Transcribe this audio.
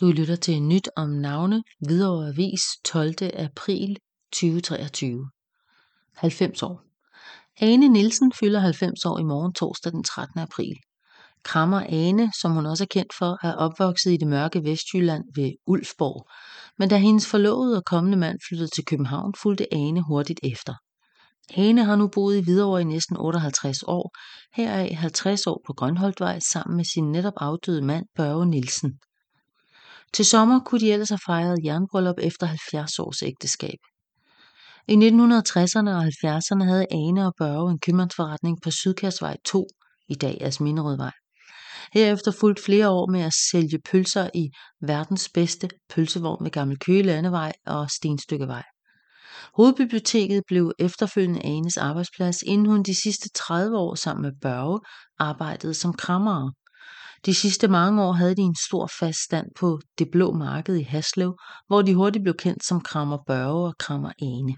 Du lytter til nyt om navne, Hvidovre Avis 12. april 2023. 90 år. Ane Nielsen fylder 90 år i morgen torsdag den 13. april. Krammer Ane, som hun også er kendt for, er opvokset i det mørke Vestjylland ved Ulfborg, men da hendes forlovede og kommende mand flyttede til København, fulgte Ane hurtigt efter. Ane har nu boet i Hvidovre i næsten 58 år, heraf 50 år på Grønholdvej sammen med sin netop afdøde mand Børge Nielsen. Til sommer kunne de ellers have fejret jernbryllup efter 70 års ægteskab. I 1960'erne og 70'erne havde Ane og Børge en købmandsforretning på Sydkærsvej 2, i dag Asminderødvej. Herefter fulgte flere år med at sælge pølser i verdens bedste pølsevogn ved Gammel Køge Landevej og Stenstykkevej. Hovedbiblioteket blev efterfølgende Anes arbejdsplads, inden hun de sidste 30 år sammen med Børge arbejdede som krammere. De sidste mange år havde de en stor fast stand på Det Blå Marked i Haslev, hvor de hurtigt blev kendt som Krammer Børge og Krammer Ane.